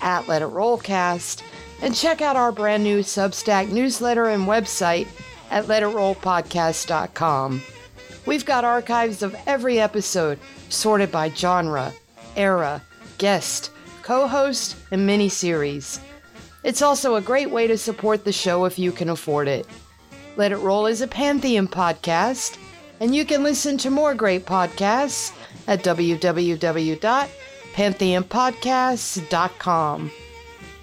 at Let It Rollcast and check out our brand new Substack newsletter and website at letitrollpodcast.com. We've got archives of every episode sorted by genre, era, guest, co host, and miniseries. It's also a great way to support the show if you can afford it. Let It Roll is a Pantheon podcast, and you can listen to more great podcasts at www.pantheonpodcasts.com.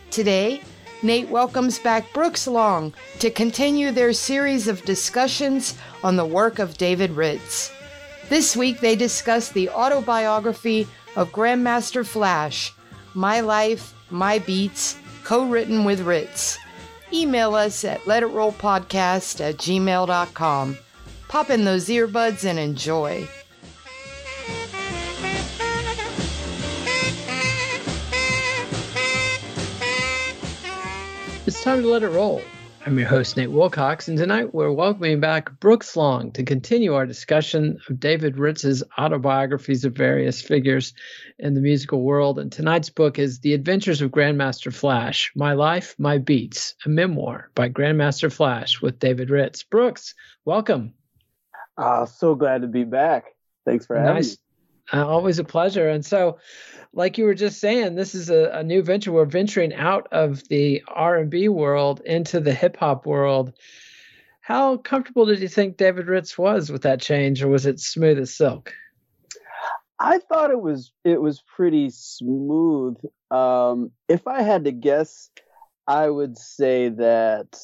Today, Nate welcomes back Brooks Long to continue their series of discussions on the work of David Ritz. This week, they discuss the autobiography of Grandmaster Flash, My Life, My Beats, co written with Ritz. Email us at letitrollpodcast at gmail.com. Pop in those earbuds and enjoy. It's time to let it roll. I'm your host, Nate Wilcox, and tonight we're welcoming back Brooks Long to continue our discussion of David Ritz's autobiographies of various figures in the musical world. And tonight's book is The Adventures of Grandmaster Flash My Life, My Beats, a memoir by Grandmaster Flash with David Ritz. Brooks, welcome. Uh, so glad to be back. Thanks for having nice. me. Uh, always a pleasure. And so, like you were just saying, this is a, a new venture. We're venturing out of the R and B world into the hip hop world. How comfortable did you think David Ritz was with that change, or was it smooth as silk? I thought it was it was pretty smooth. Um, if I had to guess, I would say that.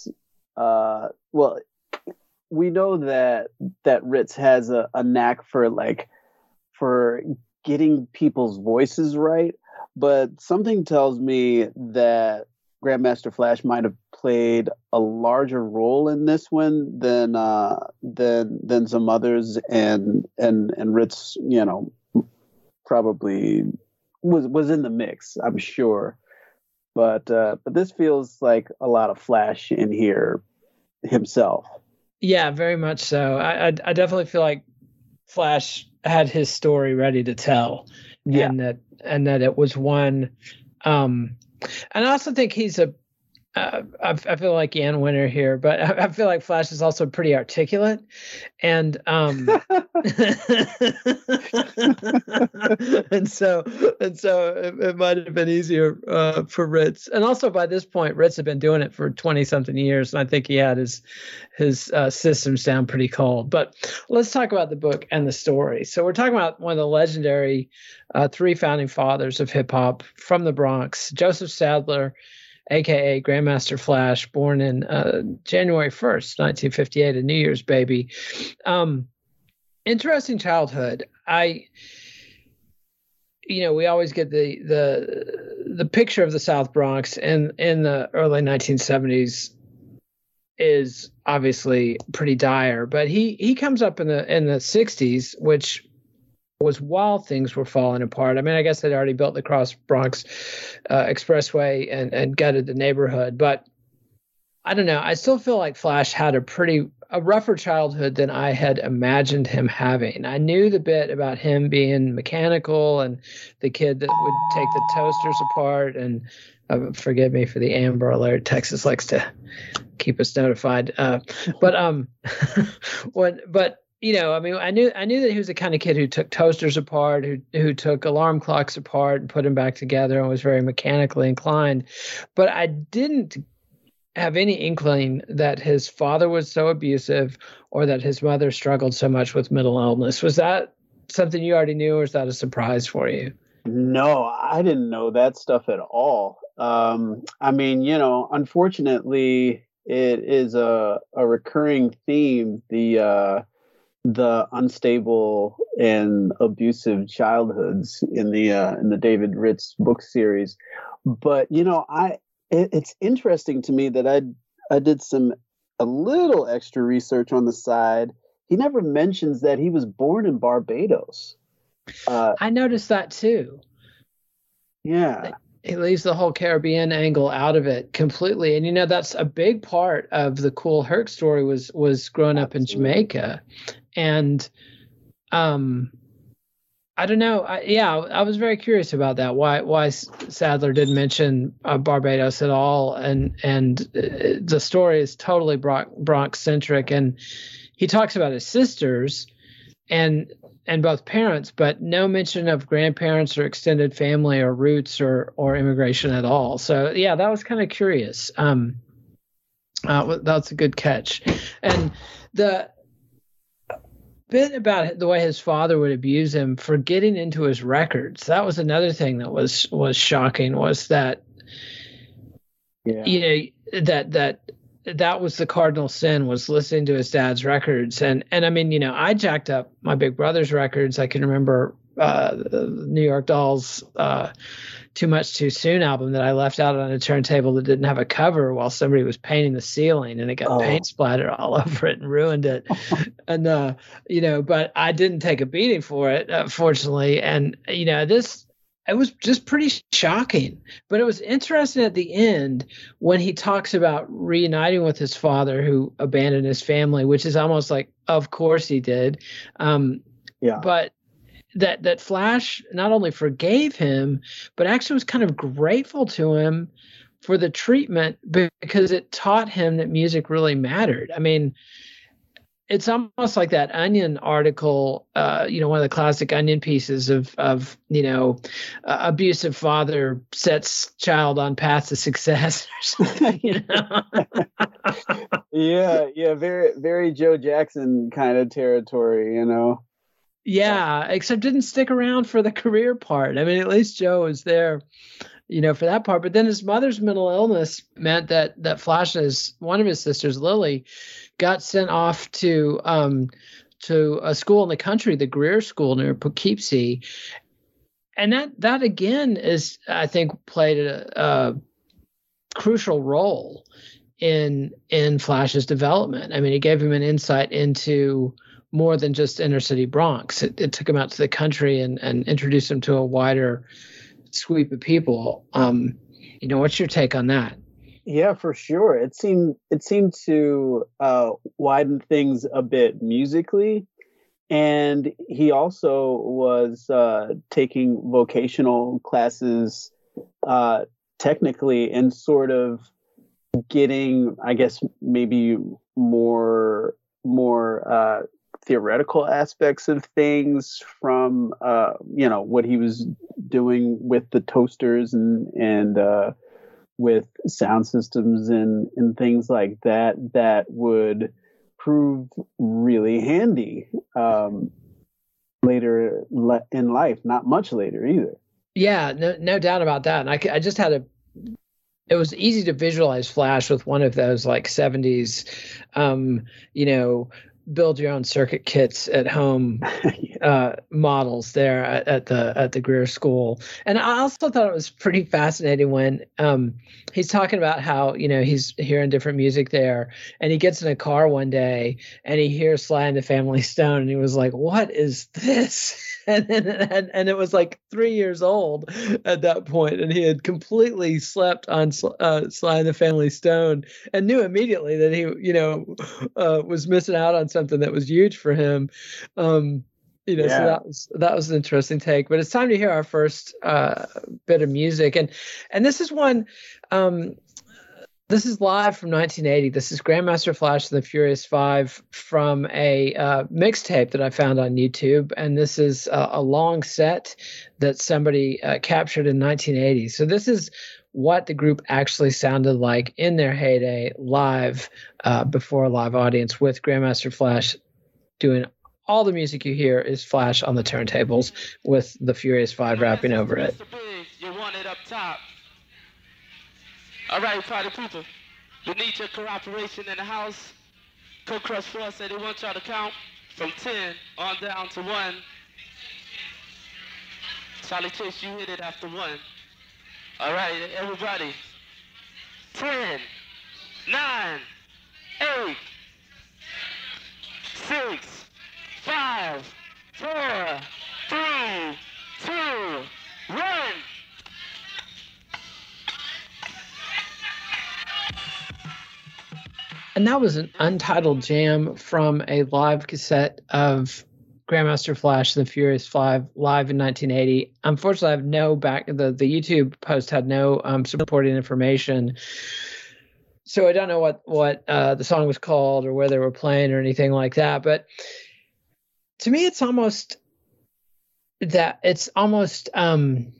Uh, well, we know that that Ritz has a, a knack for like for getting people's voices right, but something tells me that Grandmaster Flash might have played a larger role in this one than uh, than than some others, and and and Ritz, you know, probably was was in the mix. I'm sure, but uh, but this feels like a lot of Flash in here himself. Yeah, very much so. I I, I definitely feel like Flash had his story ready to tell, yeah. and that and that it was one. Um, and I also think he's a uh, I, I, feel like Ian Winter here, but I, I, feel like Flash is also pretty articulate, and um, and so and so it, it might have been easier uh, for Ritz, and also by this point, Ritz had been doing it for twenty something years, and I think he had his his uh, systems down pretty cold. But let's talk about the book and the story. So we're talking about one of the legendary uh, three founding fathers of hip hop from the Bronx, Joseph Saddler aka Grandmaster Flash, born in uh, January 1st, 1958, a New Year's baby. Um, interesting childhood. I, you know, we always get the the the picture of the South Bronx in in the early 1970s is obviously pretty dire. But he he comes up in the in the '60s, which was while things were falling apart. I mean, I guess they'd already built the Cross Bronx uh, Expressway and and gutted the neighborhood, but I don't know. I still feel like Flash had a pretty a rougher childhood than I had imagined him having. I knew the bit about him being mechanical and the kid that would take the toasters apart. And uh, forgive me for the Amber Alert. Texas likes to keep us notified. Uh, but um, when but you know, I mean, I knew I knew that he was the kind of kid who took toasters apart, who who took alarm clocks apart and put them back together, and was very mechanically inclined. But I didn't have any inkling that his father was so abusive or that his mother struggled so much with mental illness. Was that something you already knew, or is that a surprise for you? No, I didn't know that stuff at all. Um, I mean, you know, unfortunately, it is a a recurring theme. The uh, the unstable and abusive childhoods in the uh, in the David Ritz book series. But you know, I it, it's interesting to me that I I did some a little extra research on the side. He never mentions that he was born in Barbados. Uh, I noticed that too. Yeah. He leaves the whole Caribbean angle out of it completely, and you know that's a big part of the Kool Herc story was was growing up in Jamaica, and um, I don't know. I, yeah, I was very curious about that. Why why Saddler didn't mention uh, Barbados at all, and and uh, the story is totally Bronx centric, and he talks about his sisters, and and both parents, but no mention of grandparents or extended family or roots or or immigration at all. So yeah, that was kind of curious. Um, uh, that's a good catch, and the bit about the way his father would abuse him for getting into his records. That was another thing that was was shocking. Was that yeah. you know that that that was the cardinal sin was listening to his dad's records and and I mean you know I jacked up my big brother's records. I can remember uh, New York Dolls uh, too Much Too Soon album that I left out on a turntable that didn't have a cover while somebody was painting the ceiling and it got oh. paint splattered all over it and ruined it. and, uh, you know, but I didn't take a beating for it, uh, fortunately. And, you know, this, it was just pretty shocking. But it was interesting at the end when he talks about reuniting with his father who abandoned his family, which is almost like, of course he did. Um, yeah. But that that Flash not only forgave him, but actually was kind of grateful to him for the treatment because it taught him that music really mattered. I mean, it's almost like that Onion article, uh, you know, one of the classic Onion pieces of of you know, uh, abusive father sets child on path to success. you know. yeah, yeah, very very Joe Jackson kind of territory, you know. Yeah, except didn't stick around for the career part. I mean, at least Joe was there, you know, for that part. But then his mother's mental illness meant that that Flash's one of his sisters, Lily, got sent off to um to a school in the country, the Greer School near Poughkeepsie, and that that again is, I think, played a, a crucial role in in Flash's development. I mean, it gave him an insight into more than just inner city Bronx. It, it took him out to the country and, and introduced him to a wider sweep of people. Um, you know, what's your take on that? Yeah, for sure. It seemed it seemed to uh, widen things a bit musically, and he also was uh, taking vocational classes uh, technically and sort of getting, I guess, maybe more more uh, theoretical aspects of things from uh, you know what he was doing with the toasters and and uh, with sound systems and and things like that that would prove really handy um, later in life. Not much later either. Yeah, no, no doubt about that. And I, I just had a it was easy to visualize Flash with one of those like 70s, um, you know, build your own circuit kits at home uh, models there at, at, the at the Greer School. And I also thought it was pretty fascinating when um, he's talking about how you know he's hearing different music there, and he gets in a car one day and he hears Sly and the Family Stone, and he was like, "What is this?" And then and, and it was like three years old at that point, and he had completely slept on uh, Sly and the Family Stone, and knew immediately that he you know uh, was missing out on something that was huge for him. Um, you know, yeah. so that was that was an interesting take. But it's time to hear our first uh, bit of music, and and this is one. Um, this is live from 1980. This is Grandmaster Flash and the Furious Five from a uh, mixtape that I found on YouTube, and this is a, a long set that somebody uh, captured in 1980. So this is what the group actually sounded like in their heyday, live uh, before a live audience, with Grandmaster Flash doing all the music you hear is Flash on the turntables with the Furious Five rapping over it. All right, party people. We need your cooperation in the house. Cook Crush Force said they want y'all to count from 10 on down to 1. Charlie Chase, you hit it after 1. All right, everybody. 10, 9, 8, 6, five, four, three, two, one. And that was an untitled jam from a live cassette of Grandmaster Flash and the Furious Five live in 1980. Unfortunately, I have no back. The the YouTube post had no um, supporting information, so I don't know what what uh, the song was called or where they were playing or anything like that. But to me it's almost that it's almost um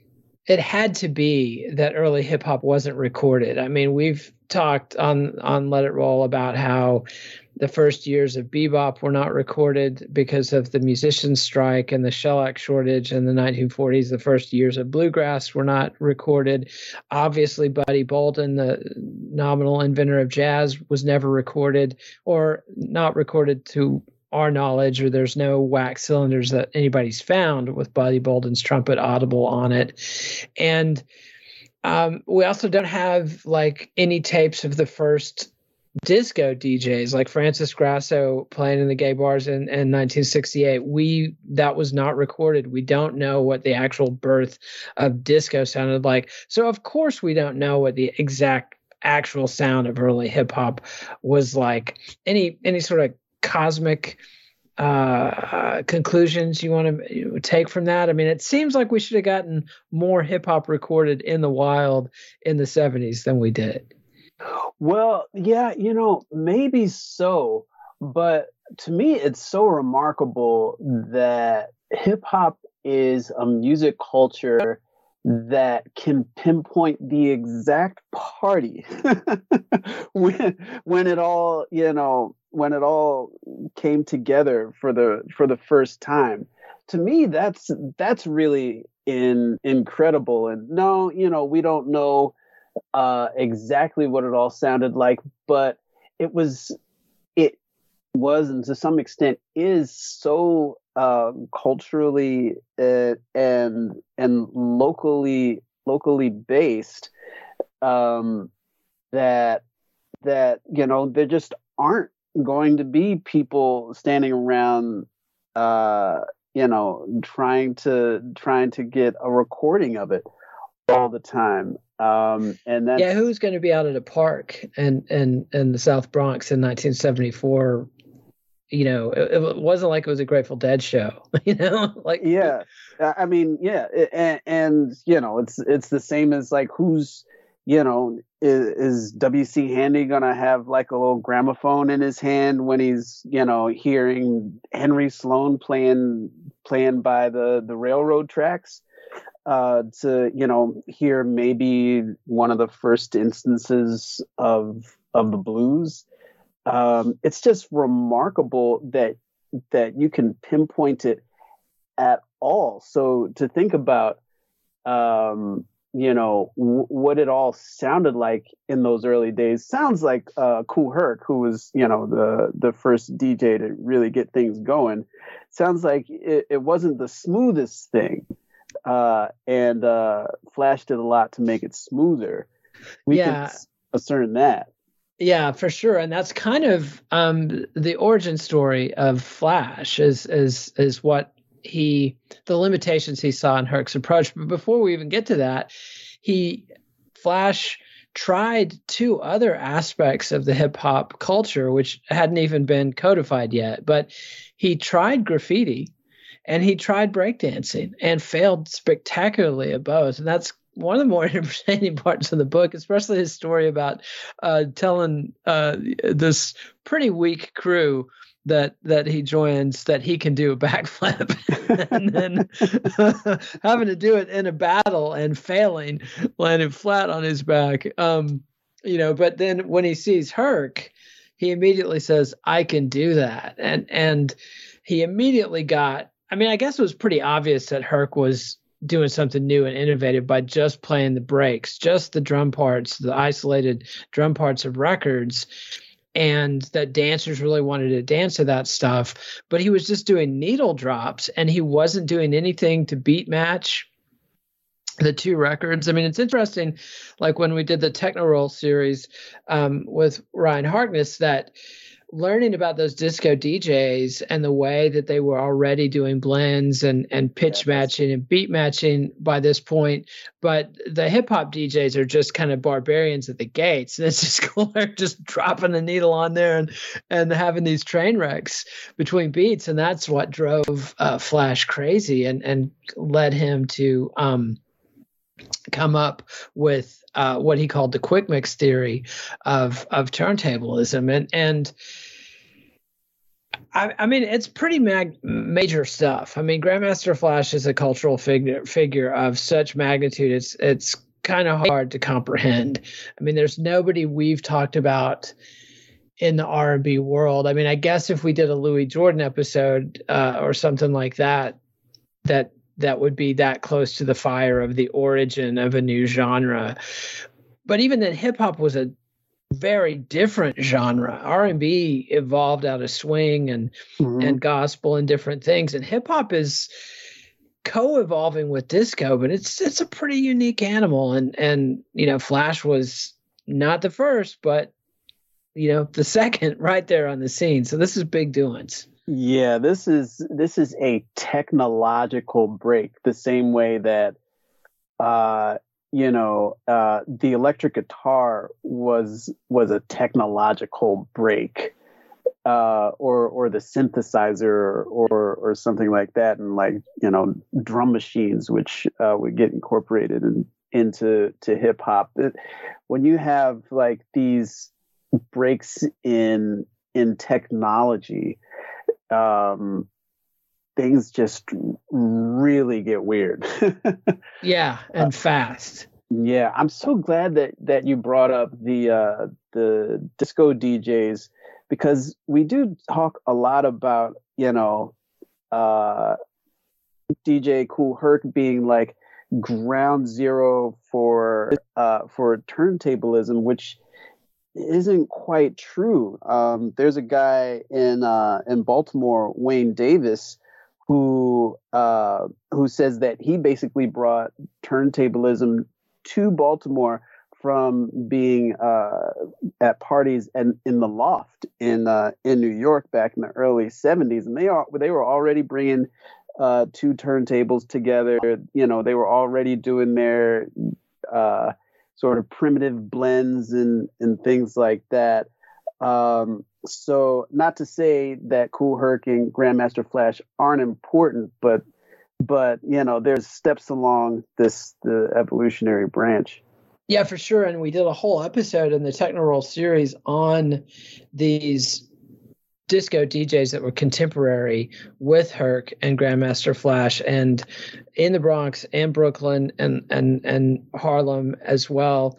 it had to be that early hip hop wasn't recorded. I mean, we've talked on on Let It Roll about how the first years of bebop were not recorded because of the musicians strike and the shellac shortage in the 1940s. The first years of bluegrass were not recorded. Obviously, Buddy Bolden, the nominal inventor of jazz, was never recorded or not recorded to our knowledge, or there's no wax cylinders that anybody's found with Buddy Bolden's trumpet audible on it. And um, we also don't have like any tapes of the first disco DJs like Francis Grasso playing in the gay bars in, in 1968. We that was not recorded. We don't know what the actual birth of disco sounded like. So of course we don't know what the exact actual sound of early hip hop was like. Any any sort of cosmic uh, conclusions you want to take from that? I mean, it seems like we should have gotten more hip hop recorded in the wild in the 70s than we did. Well, yeah, you know, maybe so. But to me, it's so remarkable that hip hop is a music culture that can pinpoint the exact party when when it all you know when it all came together for the for the first time. To me that's that's really in incredible. And no you know we don't know uh exactly what it all sounded like but it was it was and to some extent is so uh, culturally uh, and and locally locally based um, that that you know there just aren't going to be people standing around uh, you know trying to trying to get a recording of it all the time. Um, and then yeah who's going to be out at a park in in in the south bronx in 1974 you know, it, it, wasn't like it was a Grateful Dead show, you know, like yeah, I mean, yeah, and, and, you know, it's it's the same as like who's, you know, is, is WC Handy gonna have like a little gramophone in his hand when he's, you know, hearing Henry Sloan playing playing by the the railroad tracks? Uh, to you know hear maybe one of the first instances of of the blues um, it's just remarkable that that you can pinpoint it at all. So to think about, um, you know w- what it all sounded like in those early days sounds like uh, Kool Herc, who was you know the the first DJ to really get things going. Sounds like it, it wasn't the smoothest thing, uh, and uh, Flash did a lot to make it smoother. We Yeah. can ascertain that. Yeah, for sure, and that's kind of um, the origin story of Flash is is is what he the limitations he saw in Herc's approach. But before we even get to that, he Flash tried two other aspects of the hip hop culture which hadn't even been codified yet. But he tried graffiti and he tried breakdancing and failed spectacularly at both. And that's one of the more entertaining parts of the book, especially his story about uh, telling uh, this pretty weak crew that that he joins that he can do a backflip and then having to do it in a battle and failing landing flat on his back. Um you know but then when he sees herc he immediately says i can do that. And and he immediately got i mean i guess it was pretty obvious that herc was doing something new and innovative by just playing the breaks just the drum parts the isolated drum parts of records. And that dancers really wanted to dance to that stuff but he was just doing needle drops and he wasn't doing anything to beat match the two records. I mean it's interesting like when we did the techno roll series um, with ryan harkness that learning about those disco DJs and the way that they were already doing blends and and pitch matching and beat matching by this point, but the hip hop DJs are just kind of barbarians at the gates, and it's just cool. They're just dropping the needle on there and and having these train wrecks between beats, and that's what drove uh, Flash crazy and and led him to um come up with uh, what he called the quick mix theory of of turntablism and and I, I mean it's pretty mag- major stuff. I mean Grandmaster Flash is a cultural figure figure of such magnitude. It's it's kind of hard to comprehend. I mean there's nobody we've talked about in the R&B world. I mean I guess if we did a Louis Jordan episode uh, or something like that that that would be that close to the fire of the origin of a new genre. But even then, hip hop was a very different genre. R and B evolved out of swing and Mhm. and gospel and different things, and hip hop is co-evolving with disco, but it's it's a pretty unique animal. And and you know, Flash was not the first, but you know, the second right there on the scene. So this is big doings. Yeah, this is this is a technological break, the same way that uh you know uh the electric guitar was was a technological break uh or or the synthesizer or or something like that and like you know drum machines which uh would get incorporated in, into to hip hop. When you have like these breaks in in technology um, things just really get weird. Yeah, and fast. yeah, I'm so glad that that you brought up the uh, the disco DJs because we do talk a lot about you know uh, DJ Kool Herc being like ground zero for uh, for turntablism, which isn't quite true. Um, there's a guy in uh, in Baltimore, Wayne Davis, who uh, who says that he basically brought turntablism to Baltimore from being uh, at parties and in the loft in uh, in New York back in the early '70s, and they are they were already bringing uh, two turntables together. You know, they were already doing their uh, sort of primitive blends and and things like that. Um, so, not to say that Kool Herc and Grandmaster Flash aren't important, but but you know, there's steps along this the evolutionary branch. Yeah, for sure. And we did a whole episode in the Techno Roll series on these disco DJs that were contemporary with Herc and Grandmaster Flash and in the Bronx and Brooklyn and and and Harlem as well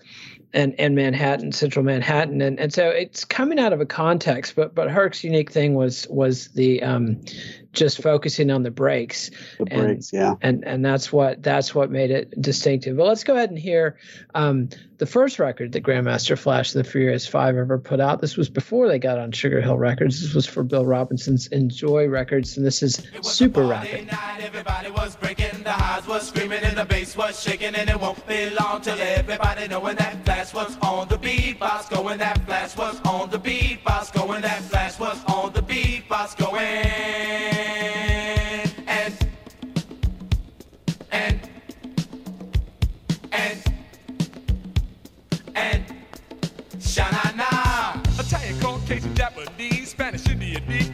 and and Manhattan, central Manhattan. And and so it's coming out of a context, but but Herc's unique thing was was the um just focusing on the breaks. The breaks, and, yeah. And and that's what that's what made it distinctive. But let's go ahead and hear um, the first record that Grandmaster Flash and the Furious Five ever put out. This was before they got on Sugar Hill Records. This was for Bill Robinson's Enjoy Records, and this is Superrappin'. Night, everybody was breaking, the highs was screaming, and the bass was shaking, and it won't be long till everybody knowing that Flash was on the beatbox, going that Flash was on the beatbox, going that Flash was on the beatbox, going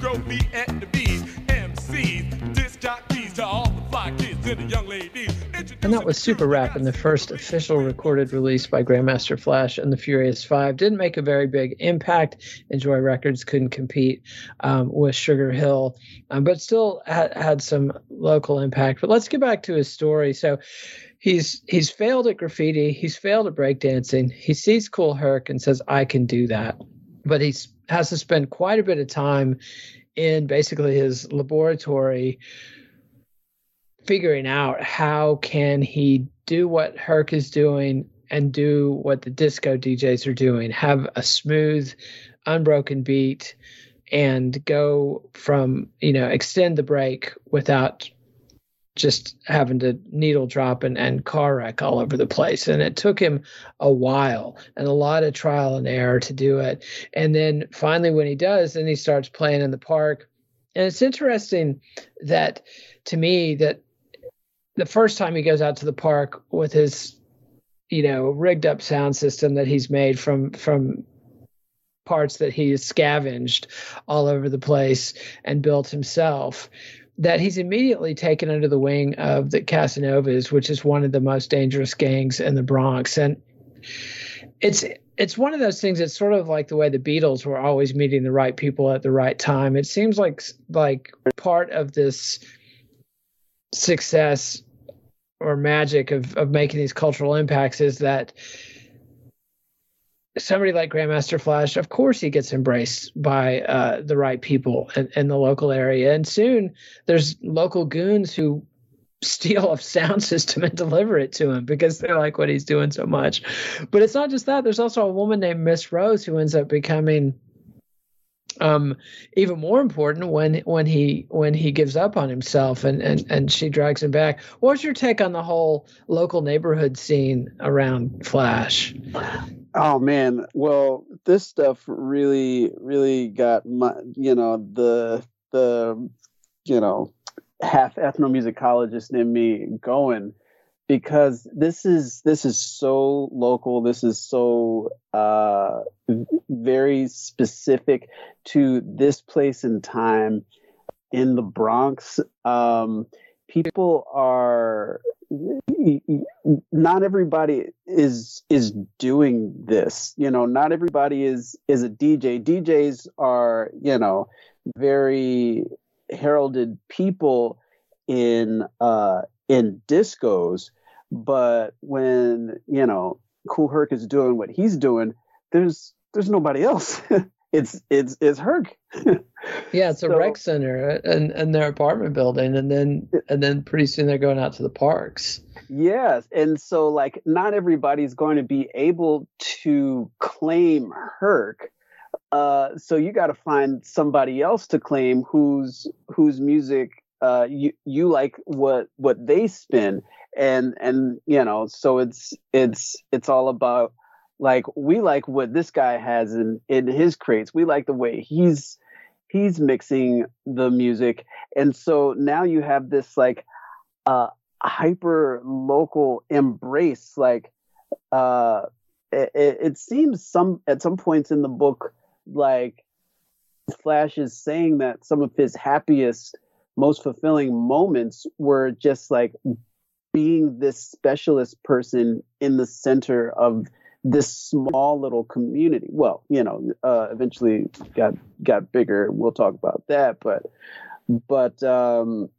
Indian, Negro, Vietnamese, MCs, disc jockeys to all the fly kids and the young ladies. And that was Super Rap, and the first official recorded release by Grandmaster Flash and the Furious Five. Didn't make a very big impact. Enjoy Records couldn't compete um, with Sugar Hill, um, but still had, had some local impact. But let's get back to his story. So he's he's failed at graffiti, he's failed at breakdancing. He sees Kool Herc and says, "I can do that," but he has to spend quite a bit of time in basically his laboratory figuring out how can he do what Herc is doing and do what the disco DJs are doing, have a smooth, unbroken beat and go from, you know, extend the break without just having to needle drop and, and car wreck all over the place. And it took him a while and a lot of trial and error to do it. And then finally, when he does, then he starts playing in the park. And it's interesting that to me that the first time he goes out to the park with his you know rigged up sound system that he's made from from parts that he has scavenged all over the place and built himself that he's immediately taken under the wing of the Casanovas, which is one of the most dangerous gangs in the Bronx. And it's it's one of those things. It's sort of like the way the Beatles were always meeting the right people at the right time. It seems like like part of this success or magic of of making these cultural impacts is that somebody like Grandmaster Flash, of course, he gets embraced by uh, the right people in, in, the local area, and soon there's local goons who steal a sound system and deliver it to him because they like what he's doing so much. But it's not just that. There's also a woman named Miss Rose who ends up becoming um, even more important when when he when he gives up on himself and and and she drags him back. What's your take on the whole local neighborhood scene around Flash? Oh man, well, this stuff really really got my you know the the you know half ethnomusicologist in me going because this is this is so local. This is so uh, very specific to this place and time in the bronx. Um, people are not everybody is is doing this you know not everybody is is a dj djs are you know very heralded people in uh in discos but when you know Kool Herc is doing what he's doing there's there's nobody else. It's it's it's Herc. Yeah it's a so, rec center and and their apartment building and then and then pretty soon they're going out to the parks. Yes and so like not everybody's going to be able to claim Herc. Uh, so you got to find somebody else to claim whose whose music uh, you you like what what they spin. And and you know so it's it's it's all about like we like what this guy has in in his crates. We like the way he's he's mixing the music. And so now you have this like uh hyper local embrace like uh it, it seems some at some points in the book like flash is saying that some of his happiest most fulfilling moments were just like being this specialist person in the center of this small little community. Well, you know, uh, eventually got got bigger. We'll talk about that, but but um,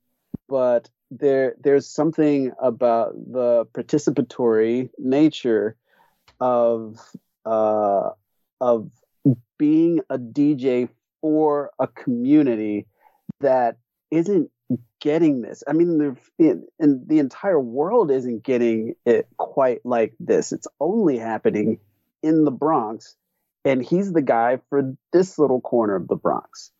but there there's something about the participatory nature of uh, of being a DJ for a community that isn't getting this. I mean, the and the entire world isn't getting it quite like this. It's only happening in the Bronx, and he's the guy for this little corner of the Bronx.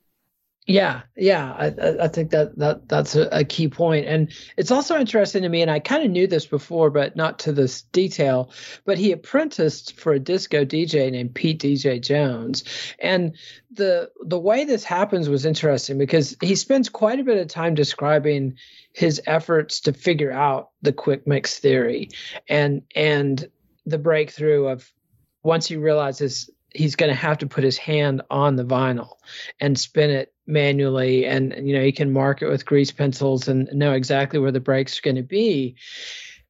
Yeah, yeah, I, I think that that that's a, a, key point, and it's also interesting to me. And I kind of knew this before, but not to this detail. But he apprenticed for a disco DJ named Pete DJ Jones, and the the way this happens was interesting because he spends quite a bit of time describing his efforts to figure out the quick mix theory, and and the breakthrough of once he realizes he's going to have to put his hand on the vinyl and spin it manually and you know he can mark it with grease pencils and know exactly where the breaks are going to be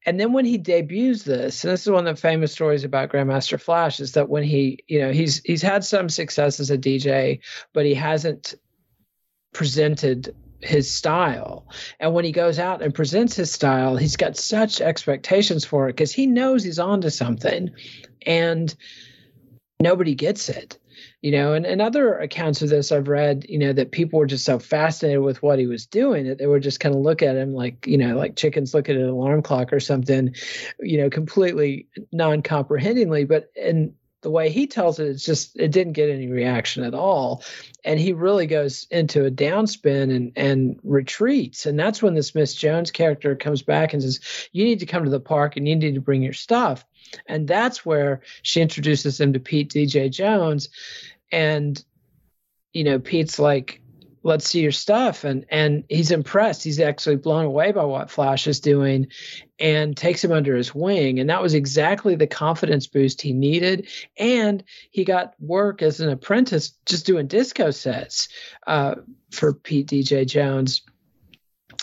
and then when he debuts this and this is one of the famous stories about grandmaster flash is that when he you know he's he's had some success as a dj but he hasn't presented his style. And when he goes out and presents his style, he's got such expectations for it because he knows he's onto something. And nobody gets it you know and, and other accounts of this i've read you know that people were just so fascinated with what he was doing that they were just kind of look at him like you know like chickens look at an alarm clock or something you know completely non-comprehendingly but in the way he tells it it's just it didn't get any reaction at all. And he really goes into a downspin and and retreats. And that's when the smith jones character comes back and says you need to come to the park and you need to bring your stuff. And that's where she introduces him to Pete DJ Jones. And, you know, Pete's like, let's see your stuff. And and he's impressed. He's actually blown away by what Flash is doing and takes him under his wing. And that was exactly the confidence boost he needed. And he got work as an apprentice just doing disco sets uh, for Pete DJ Jones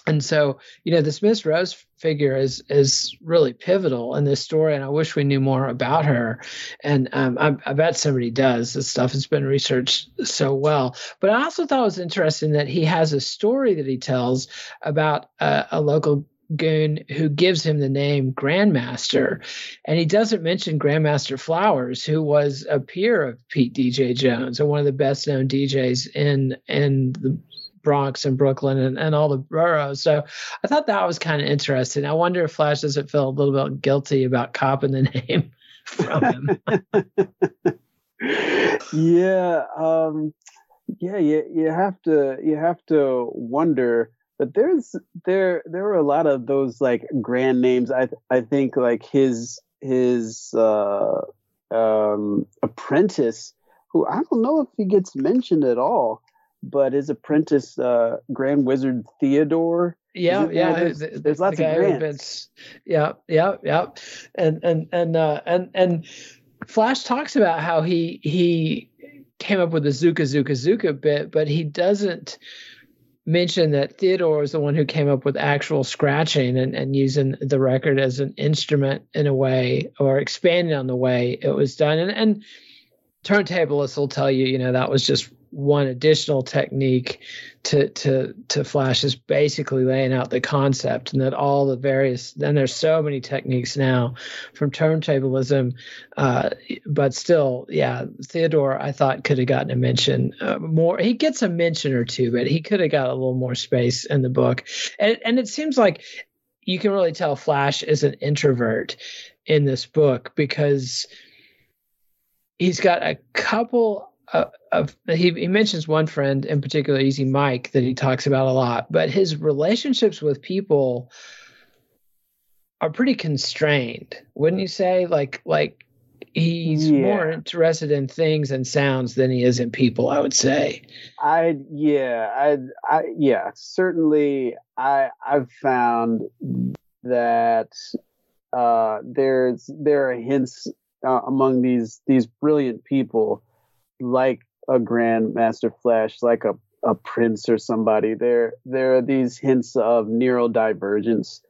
and so you know the Miss Rose figure is is really pivotal in this story and i wish we knew more about her. And um, I, I, bet somebody does. This stuff has been researched so well. But i also thought it was interesting that he has a story that he tells about a, a local goon who gives him the name grandmaster. And he doesn't mention grandmaster flowers who was a peer of pete dj jones and one of the best known djs in in the Bronx and Brooklyn and, and all the boroughs. So I thought that was kind of interesting. I wonder if Flash doesn't feel a little bit guilty about copying the name from him. yeah, um, yeah, you you have to you have to wonder. But there's there there were a lot of those like grand names. I I think like his his uh, um, apprentice, who I don't know if he gets mentioned at all but his apprentice, uh, Grand Wizard Theodore. Yeah, yeah. There's, the, there's lots the of grants. Yeah, yeah, yeah. And and and uh, and and Flash talks about how he he came up with the Zuka Zuka Zuka bit, but he doesn't mention that Theodore was the one who came up with actual scratching and, and using the record as an instrument in a way or expanding on the way it was done. And and turntablists will tell you, you know, that was just one additional technique to to to flash is basically laying out the concept and that all the various then there's so many techniques now from turntablism uh, but still yeah theodore i thought could have gotten a mention uh, more. He gets a mention or two but he could have got a little more space in the book. And and it seems like you can really tell flash is an introvert in this book because he's got a couple uh, of he, he mentions one friend in particular, Easy Mike, that he talks about a lot, but his relationships with people are pretty constrained, wouldn't you say? Like like he's yeah. more interested in things and sounds than he is in people, I would say. I yeah, I I yeah, certainly I I've found that uh there's there are hints uh, among these these brilliant people like a Grandmaster Flash, like a, a Prince or somebody. There there are these hints of neurodivergence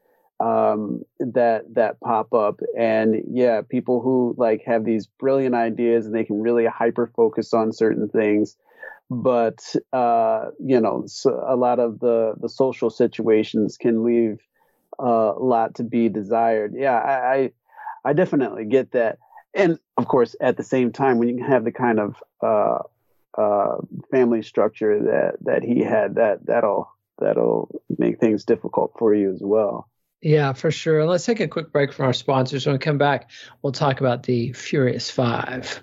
um, that that pop up, and yeah, people who like have these brilliant ideas and they can really hyper focus on certain things, but uh, you know, so a lot of the the social situations can leave a lot to be desired. Yeah, I, I I definitely get that and of course, at the same time, when you have the kind of uh, uh, family structure that that he had, that that'll that'll make things difficult for you as well. Yeah, for sure. Let's take a quick break from our sponsors. When we come back, we'll talk about the Furious Five.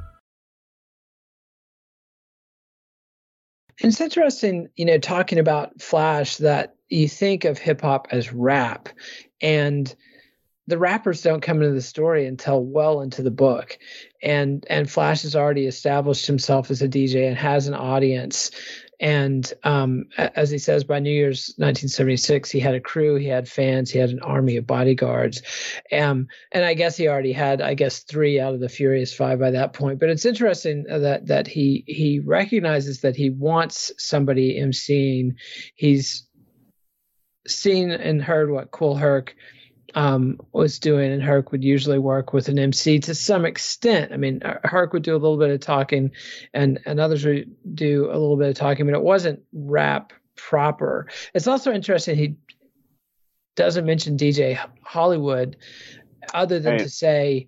It's interesting, you know, talking about Flash that you think of hip hop as rap, and the rappers don't come into the story until well into the book. And and Flash has already established himself as a DJ and has an audience. And um, as he says, by New Year's 1976, he had a crew, he had fans, he had an army of bodyguards. Um, and I guess he already had, I guess, three out of the Furious Five by that point. But it's interesting that that he he recognizes that he wants somebody emceeing. He's seen and heard what Kool Herc um, was doing, and Herc would usually work with an MC to some extent. I mean, Herc would do a little bit of talking, and and others would do a little bit of talking, but it wasn't rap proper. It's also interesting he doesn't mention DJ Hollywood, other than Right. to say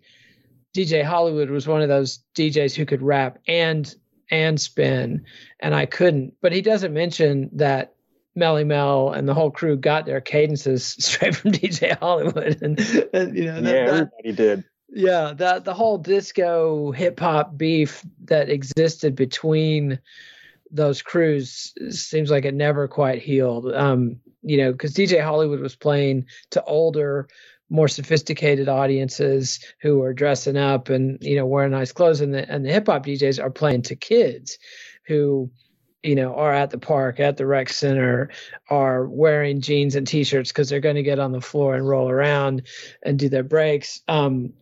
DJ Hollywood was one of those DJs who could rap and and spin, and I couldn't. But he doesn't mention that Melle Mel and the whole crew got their cadences straight from DJ Hollywood, and, and you know that, yeah, that- everybody did. yeah, that the whole disco hip hop beef that existed between those crews seems like it never quite healed. Um, you know, because DJ Hollywood was playing to older, more sophisticated audiences who were dressing up and you know wearing nice clothes, and the and the hip hop DJs are playing to kids who you know are at the park at the rec center are wearing jeans and t-shirts because they're going to get on the floor and roll around and do their breaks. Um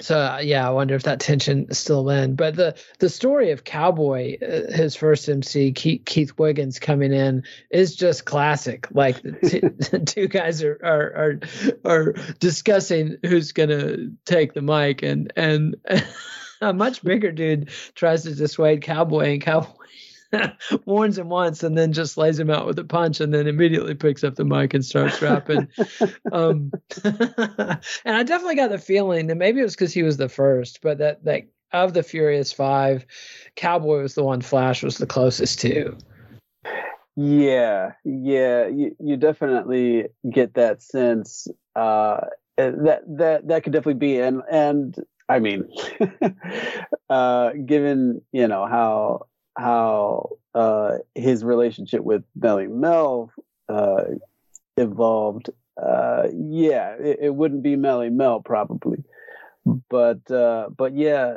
so uh, yeah i wonder if that tension is still in but the the story of cowboy uh, his first mc keith, keith wiggins coming in is just classic. Like the two, two guys are are are, are discussing who's gonna take the mic and and a much bigger dude tries to dissuade cowboy and cowboy warns him once and then just lays him out with a punch and then immediately picks up the mic and starts rapping um, and I definitely got the feeling that maybe it was because he was the first, but that that of the Furious Five, Cowboy was the one Flash was the closest to. Yeah, yeah, you, you definitely get that sense. Uh, that that that could definitely be, and and I mean, uh, given you know how how uh, his relationship with Melle Mel uh, evolved, uh, yeah, it, it, wouldn't be Melle Mel probably, but uh, but yeah,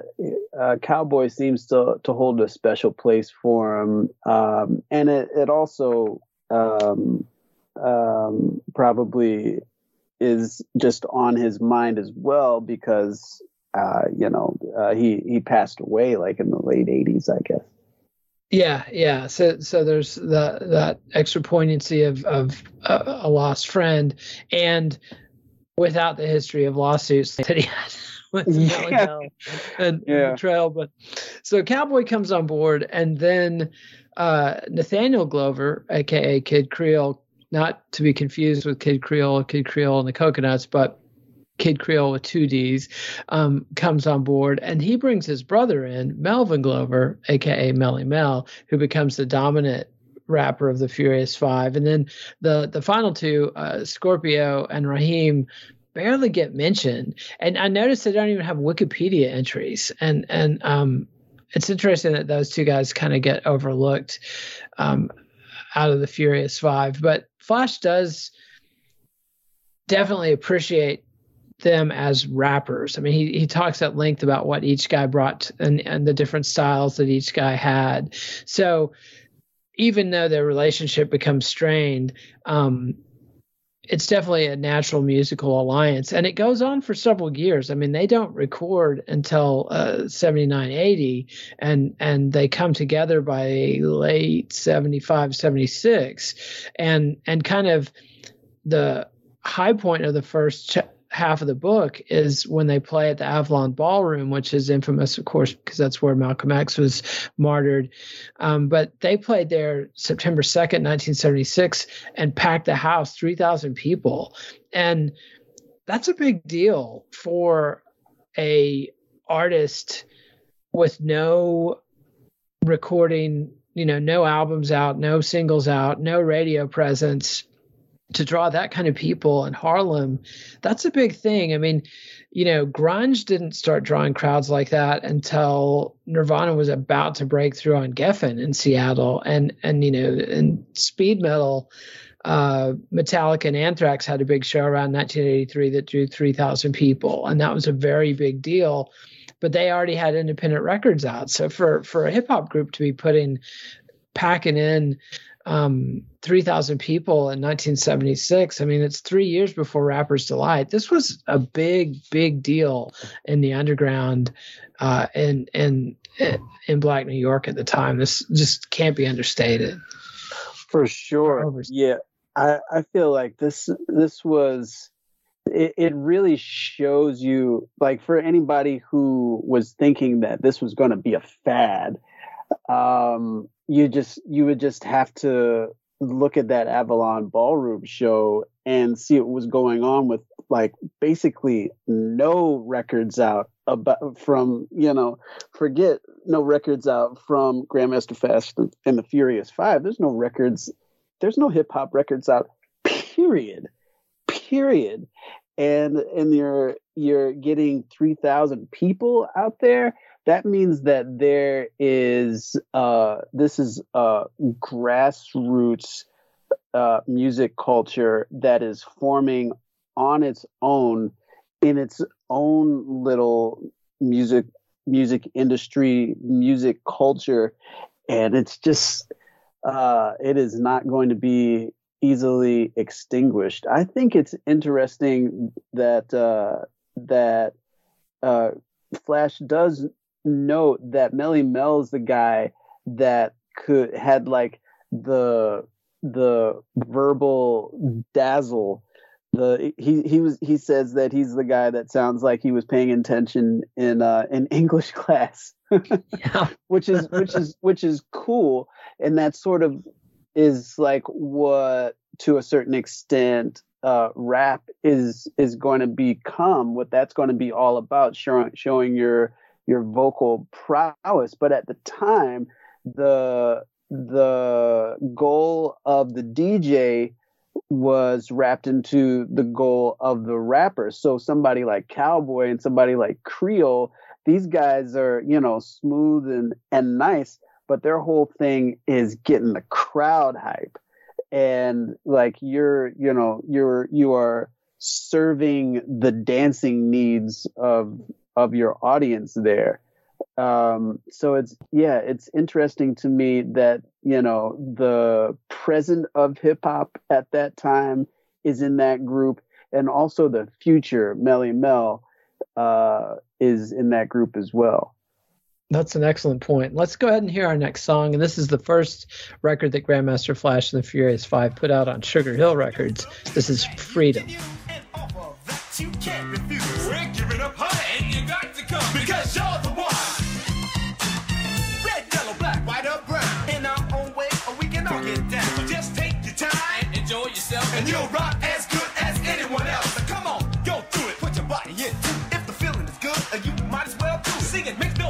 uh, Cowboy seems to to hold a special place for him, um, and it it also um, um, probably is just on his mind as well because uh, you know he he passed away like in the late '80s, I guess. Yeah, yeah. So so there's the that extra poignancy of of a, a lost friend, and without the history of lawsuits that he had with yeah. and yeah. betrayal. But so Cowboy comes on board, and then uh, Nathaniel Glover, aka Kidd Creole, not to be confused with Kid Creole, Kid Creole and the Coconuts, but Kidd Creole with two D's, um, comes on board and he brings his brother in, Melvin Glover, aka Melle Mel, who becomes the dominant rapper of the Furious Five. And then the the final two, uh, Scorpio and Rahiem, barely get mentioned. And I noticed they don't even have Wikipedia entries. And and um, it's interesting that those two guys kind of get overlooked um, out of the Furious Five. But Flash does definitely appreciate them as rappers. I mean, he, he talks at length about what each guy brought and, and the different styles that each guy had. So even though their relationship becomes strained, um, it's definitely a natural musical alliance and it goes on for several years i mean they don't record until uh, 79 80 and and they come together by late 75 76 and and kind of the high point of the first ch- half of the book is when they play at the Audubon Ballroom, which is infamous, of course, because that's where Malcolm X was martyred. Um, but they played there September 2nd, 1976, and packed the house, 3,000 people. And that's a big deal for a artist with no recording, you know, no albums out, no singles out, no radio presence to draw that kind of people in Harlem, that's a big thing. I mean, you know, grunge didn't start drawing crowds like that until Nirvana was about to break through on Geffen in Seattle, and and you know, and speed metal, uh, Metallica and Anthrax had a big show around 1983 that drew 3,000 people, and that was a very big deal. But they already had independent records out, so for for a hip hop group to be putting packing in um, 3,000 people in 1976. I mean, it's three years before Rapper's Delight. This was a big, big deal in the underground uh, in, in, in Black New York at the time. This just can't be understated. For sure. Yeah. I, I feel like this this was it, it really shows you like for anybody who was thinking that this was going to be a fad um you just you would just have to look at that Audubon Ballroom show and see what was going on with like basically no records out about from you know forget no records out from Grandmaster Flash and the Furious Five. There's no records. There's no hip hop records out. Period. Period. And and you're you're getting three thousand people out there that means that there is uh, this is a grassroots uh, music culture that is forming on its own in its own little music music industry music culture. And it's just uh, it is not going to be easily extinguished. I think it's interesting that uh, that uh, flash does note that Melle Mel's the guy that could had like the the verbal dazzle. The he he was he says that he's the guy that sounds like he was paying attention in uh in English class. Which is which is which is cool. And that sort of is like what to a certain extent uh, rap is is going to become what that's going to be all about showing showing your your vocal prowess but at the time the the goal of the DJ was wrapped into the goal of the rapper. So somebody like cowboy and somebody like creole these guys are you know smooth and and nice but their whole thing is getting the crowd hype. And like you're you know you're you are serving the dancing needs of of your audience there um so it's yeah it's interesting to me that you know the present of hip hop at that time is in that group and also the future Melle Mel uh is in that group as well That's an excellent point. Let's go ahead and hear our next song. And this is the first record that Grandmaster Flash and the Furious Five put out on Sugar Hill Records. This is Freedom.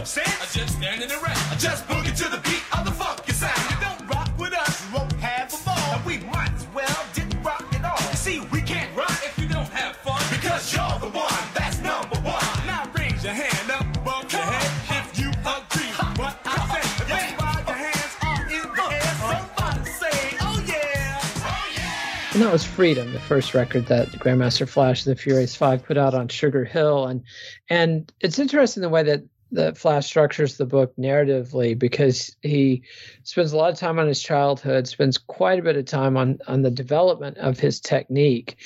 No sense. I just standing around. I just boogie to the beat of the funky sound. You don't rock with us, you won't have a ball. And we might as well didn't rock at all. You see, we can't rock if you don't have fun. Because you're the one, that's number one. Now raise your hand up above your head if you agree. What I say, that's why your hands are in the uh. air. Uh. Somebody say, oh yeah. And that was Freedom, the first record that Grandmaster Flash and the Furious Five put out on Sugar Hill. And and it's interesting the way that that Flash structures the book narratively because he spends a lot of time on his childhood, spends quite a bit of time on on the development of his technique.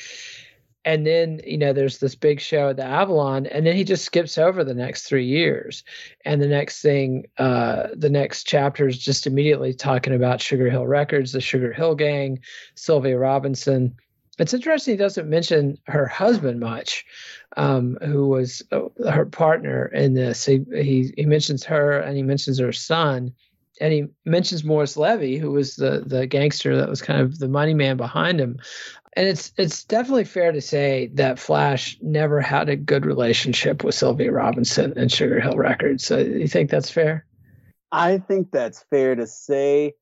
And then, you know, there's this big show at the Audubon, and then he just skips over the next three years. And the next thing, uh, the next chapter is just immediately talking about Sugar Hill Records, the Sugar Hill Gang, Sylvia Robinson. It's interesting he doesn't mention her husband much, um, who was uh, her partner in this. He, he he mentions her and he mentions her son, and he mentions Morris Levy, who was the the gangster that was kind of the money man behind him. And it's it's definitely fair to say that Flash never had a good relationship with Sylvia Robinson and Sugar Hill Records. So you think that's fair? I think that's fair to say.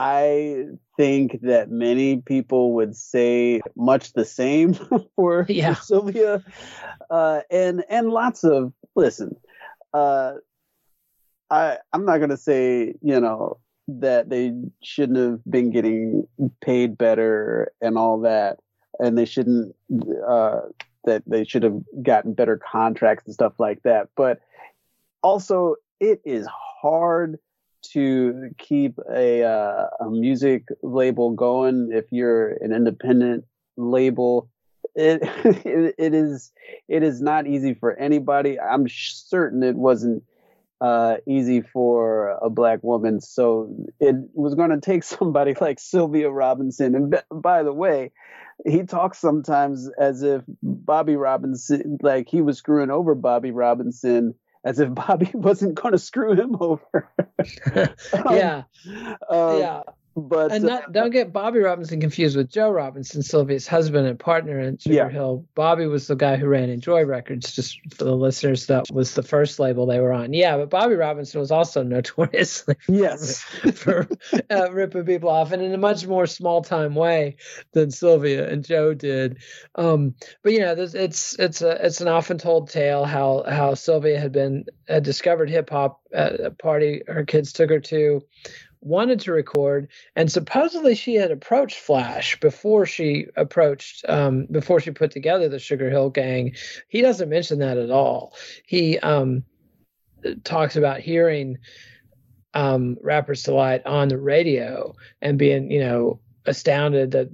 I think that many people would say much the same for, Yeah. for Sylvia, uh, and and lots of listen. Uh, I I'm not gonna say you know that they shouldn't have been getting paid better and all that, and they shouldn't uh, that they should have gotten better contracts and stuff like that. But also, it is hard to keep a uh, a music label going if you're an independent label. It, it it is it is not easy for anybody. I'm certain it wasn't uh, easy for a black woman. So it was going to take somebody like Sylvia Robinson. And b- by the way, he talks sometimes as if Bobby Robinson, like he was screwing over Bobby Robinson, as if Bobby wasn't going to screw him over. yeah, Um, yeah. But and not, don't get Bobby Robinson confused with Joe Robinson, Sylvia's husband and partner in Sugar Yeah. Hill. Bobby was the guy who ran Enjoy Records, just for the listeners, that was the first label they were on. Yeah, but Bobby Robinson was also notoriously yes, for uh, ripping people off and in a much more small time way than Sylvia and Joe did. Um, but you know, it's it's a it's an often told tale how how Sylvia had been had discovered hip hop at a party her kids took her to, wanted to record, and supposedly she had approached Flash before she approached um, before she put together the Sugar Hill Gang. He doesn't mention that at all. He um, talks about hearing um, Rapper's Delight on the radio and being, you know, astounded that,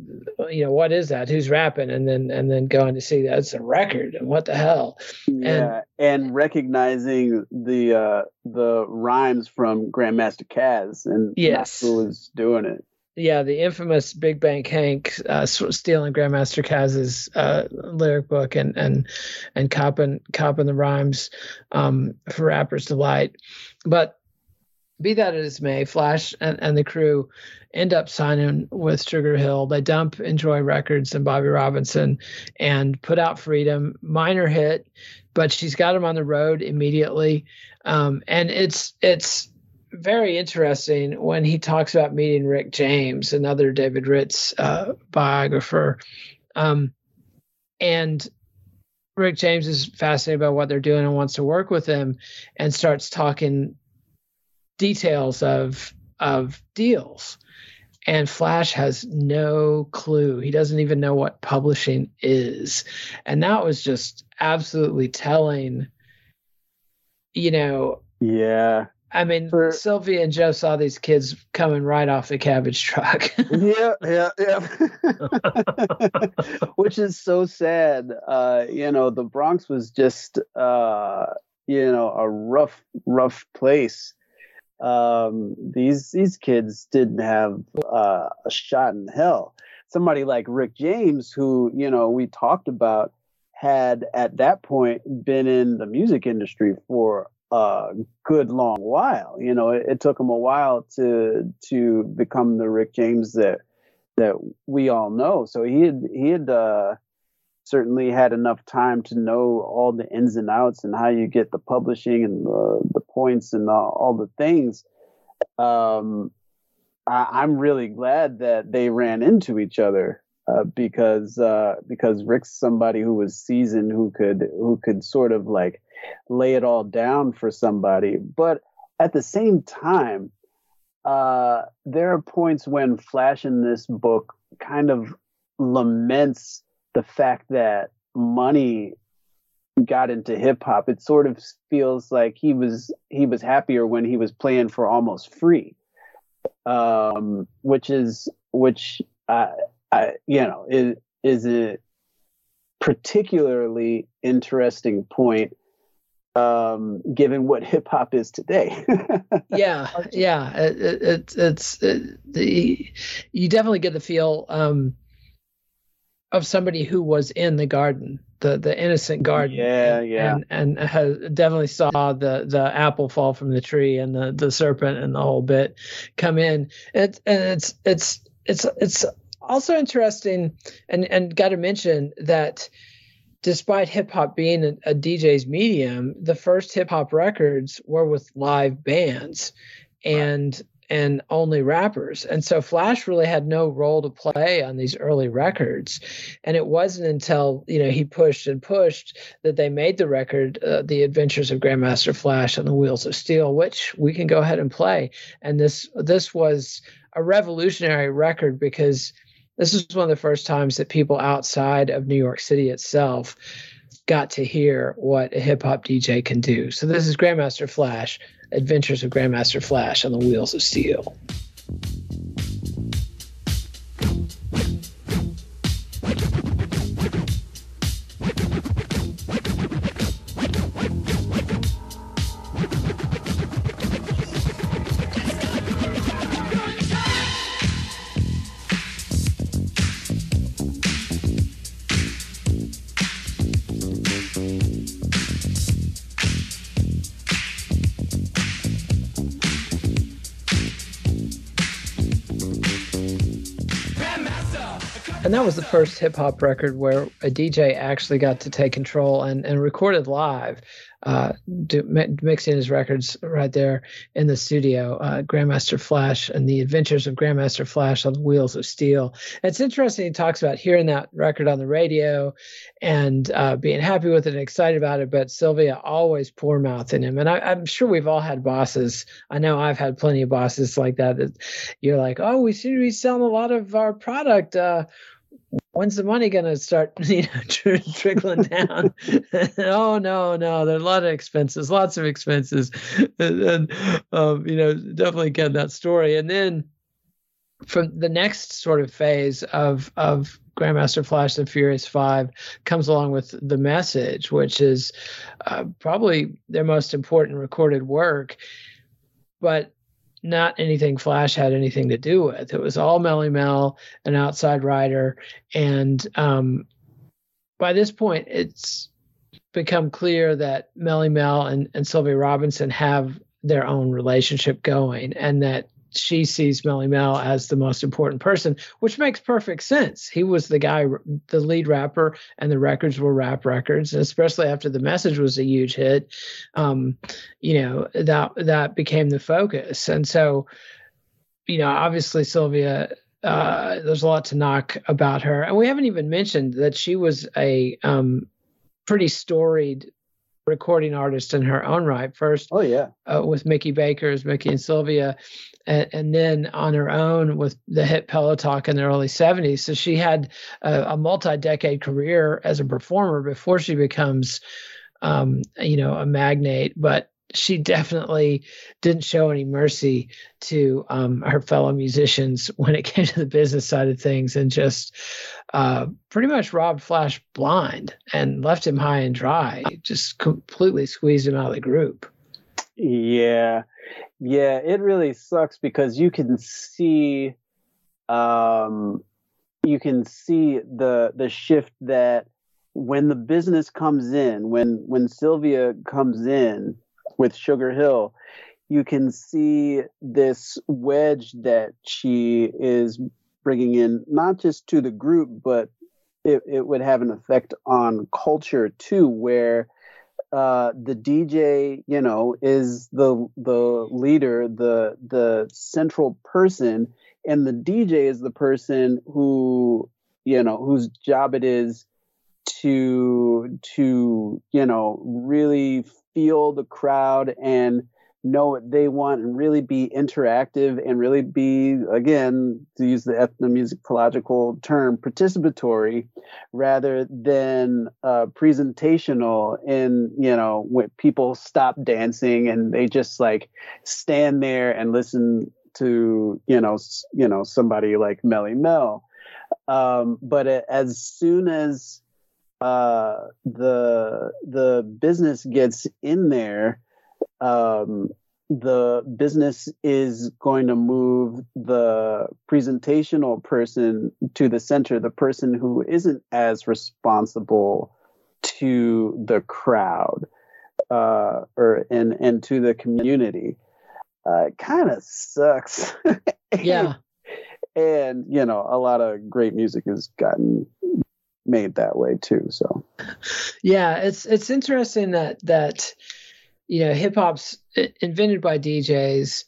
you know, what is that? Who's rapping? And then and then going to see that's a record and what the hell? yeah, and, recognizing the uh, the rhymes from Grandmaster Caz and Yes. who was doing it. Yeah, the infamous Big Bank Hank uh, stealing Grandmaster Caz's uh, lyric book and and and copping copping the rhymes um, for Rapper's Delight. But be that as may, Flash and, and the crew end up signing with Sugar Hill. They dump Enjoy Records and Bobby Robinson and put out Freedom, minor hit, but she's got him on the road immediately. Um, and it's it's very interesting when he talks about meeting Rick James, another David Ritz uh, biographer. Um, and Rick James is fascinated by what they're doing and wants to work with them and starts talking details of of deals and Flash has no clue. He doesn't even know what publishing is. And that was just absolutely telling. You know, yeah. I mean, For, Sylvia and Joe saw these kids coming right off the cabbage truck. yeah, yeah, yeah. Which is so sad. Uh, you know, the Bronx was just, uh, you know, a rough, rough place um, these these kids didn't have uh, a shot in hell. Somebody like Rick James, who you know we talked about, had at that point been in the music industry for a good long while. You know, it, it took him a while to to become the Rick James that that we all know. So he had he had uh, certainly had enough time to know all the ins and outs and how you get the publishing and the, the points and all, all the things. Um, I, am really glad that they ran into each other uh, because uh, because Rick's somebody who was seasoned, who could who could sort of like lay it all down for somebody. But at the same time, uh, there are points when Flash in this book kind of laments the fact that money got into hip hop, it sort of feels like he was he was happier when he was playing for almost free, um, which is which I, you know is is a particularly interesting point um, given what hip hop is today. yeah, yeah, it, it, it's it, the you definitely get the feel. Um, of somebody who was in the garden, the the innocent garden. Yeah, and, yeah. And, and has definitely saw the the apple fall from the tree and the the serpent and the whole bit come in. It, and it's it's it's it's also interesting and and got to mention that despite hip hop being a, a, DJ's medium, the first hip hop records were with live bands. And and only rappers. And so Flash really had no role to play on these early records. And it wasn't until, you know, he pushed and pushed that they made the record, uh, The Adventures of Grandmaster Flash on the Wheels of Steel, which we can go ahead and play. And this this was a revolutionary record because this was one of the first times that people outside of New York City itself got to hear what a hip hop DJ can do. So this is Grandmaster Flash Adventures of Grandmaster Flash on the Wheels of Steel. That was the first hip hop record where a DJ actually got to take control and, and recorded live, uh, do, mixing his records right there in the studio. Uh, Grandmaster Flash and the Adventures of Grandmaster Flash on Wheels of Steel. It's interesting. He talks about hearing that record on the radio and uh, being happy with it and excited about it. But Sylvia always poor mouthing him, and I, am sure we've all had bosses. I know I've had plenty of bosses like that. That you're like, oh, we seem to be selling a lot of our product uh, when's the money going to start you know tr- trickling down? Oh no no there are a lot of expenses lots of expenses. And, and um, you know definitely get that story. And then from the next sort of phase of of Grandmaster Flash and Furious Five comes along with the message, which is uh, probably their most important recorded work. But not anything Flash had anything to do with. It was all Melle Mel, an outside writer, and um, by this point, it's become clear that Melle Mel and, and Sylvia Robinson have their own relationship going, and that she sees Melle Mel as the most important person, which makes perfect sense. He was the guy, the lead rapper, and the records were rap records, and especially after the message was a huge hit, um, you know that that became the focus. And so, you know, obviously Sylvia. Uh, there's a lot to knock about her, and we haven't even mentioned that she was a um, pretty storied recording artist in her own right. First, oh yeah, uh, with Mickey Baker's Mickey and Sylvia, and, and, then on her own with the hit Pillow Talk in the early '70s. So she had a, a multi-decade career as a performer before she becomes, um, you know, a magnate. But she definitely didn't show any mercy to um, her fellow musicians when it came to the business side of things and just uh, pretty much robbed Flash blind and left him high and dry, just completely squeezed him out of the group. Yeah. Yeah, it really sucks because you can see um you can see the the shift that when the business comes in, when when Sylvia comes in, with Sugar Hill, you can see this wedge that she is bringing in, not just to the group, but it, it would have an effect on culture too, where uh, the DJ, you know, is the the leader, the the central person, and the DJ is the person who, you know, whose job it is to to you know really feel the crowd and know what they want and really be interactive and really be again to use the ethnomusicological term participatory rather than uh, presentational and you know when people stop dancing and they just like stand there and listen to you know you know somebody like Melle Mel. Um, but as soon as uh, the the business gets in there, um, the business is going to move the presentational person to the center, the person who isn't as responsible to the crowd uh, or and and to the community. Uh, it kind of sucks. and, yeah. And you know, a lot of great music has gotten made that way too. So yeah, it's it's interesting that that you know hip hop's invented by DJs,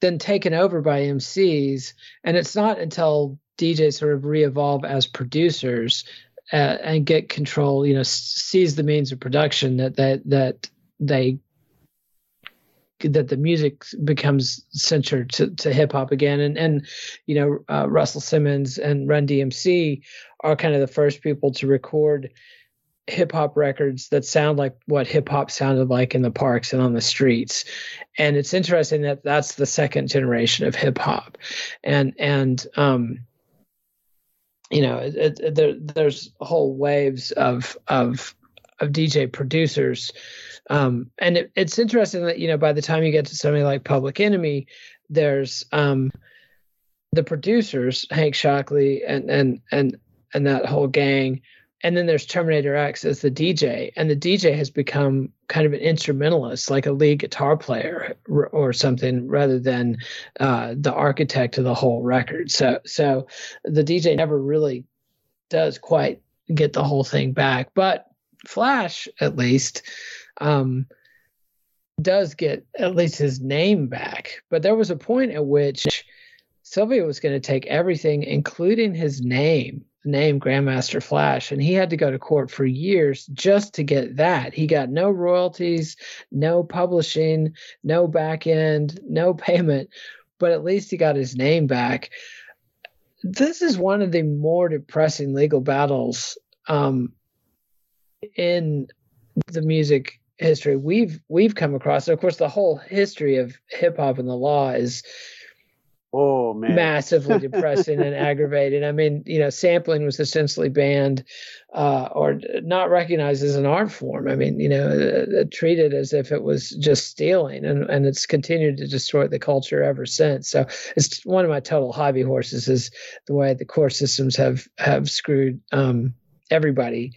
then taken over by MCs, and it's not until DJs sort of re-evolve as producers uh, and get control, you know, seize the means of production that that that they that the music becomes centered to, to hip hop again. And and you know uh, Russell Simmons and Run DMC are kind of the first people to record hip hop records that sound like what hip hop sounded like in the parks and on the streets. And it's interesting that that's the second generation of hip hop, and and um, you know it, it, there, there's whole waves of of of DJ producers. Um, and it, it's interesting that you know by the time you get to something like Public Enemy, there's um, the producers Hank Shocklee and and and and that whole gang, and then there's Terminator X as the DJ, and the DJ has become kind of an instrumentalist, like a lead guitar player or, or something, rather than uh, the architect of the whole record. So so the DJ never really does quite get the whole thing back, but Flash at least um, does get at least his name back. But there was a point at which Sylvia was going to take everything, including his name, name Grandmaster Flash, and he had to go to court for years just to get that. He got no royalties, no publishing, no back end, no payment, but at least he got his name back. This is one of the more depressing legal battles um, in the music history we've we've come across. And of course, the whole history of hip hop and the law is oh man massively depressing and aggravating. I mean, you know, sampling was essentially banned uh, or not recognized as an art form. I mean, you know, uh, uh, treated as if it was just stealing, and and it's continued to destroy the culture ever since. So it's one of my total hobby horses is the way the court systems have have screwed. Um, everybody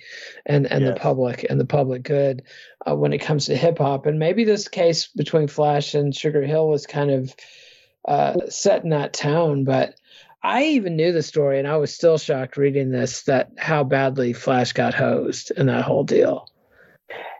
and and yes. the public and the public good uh, when it comes to hip hop and maybe this case between Flash and Sugar Hill was kind of uh, set in that town but I even knew the story and I was still shocked reading this that how badly Flash got hosed in that whole deal.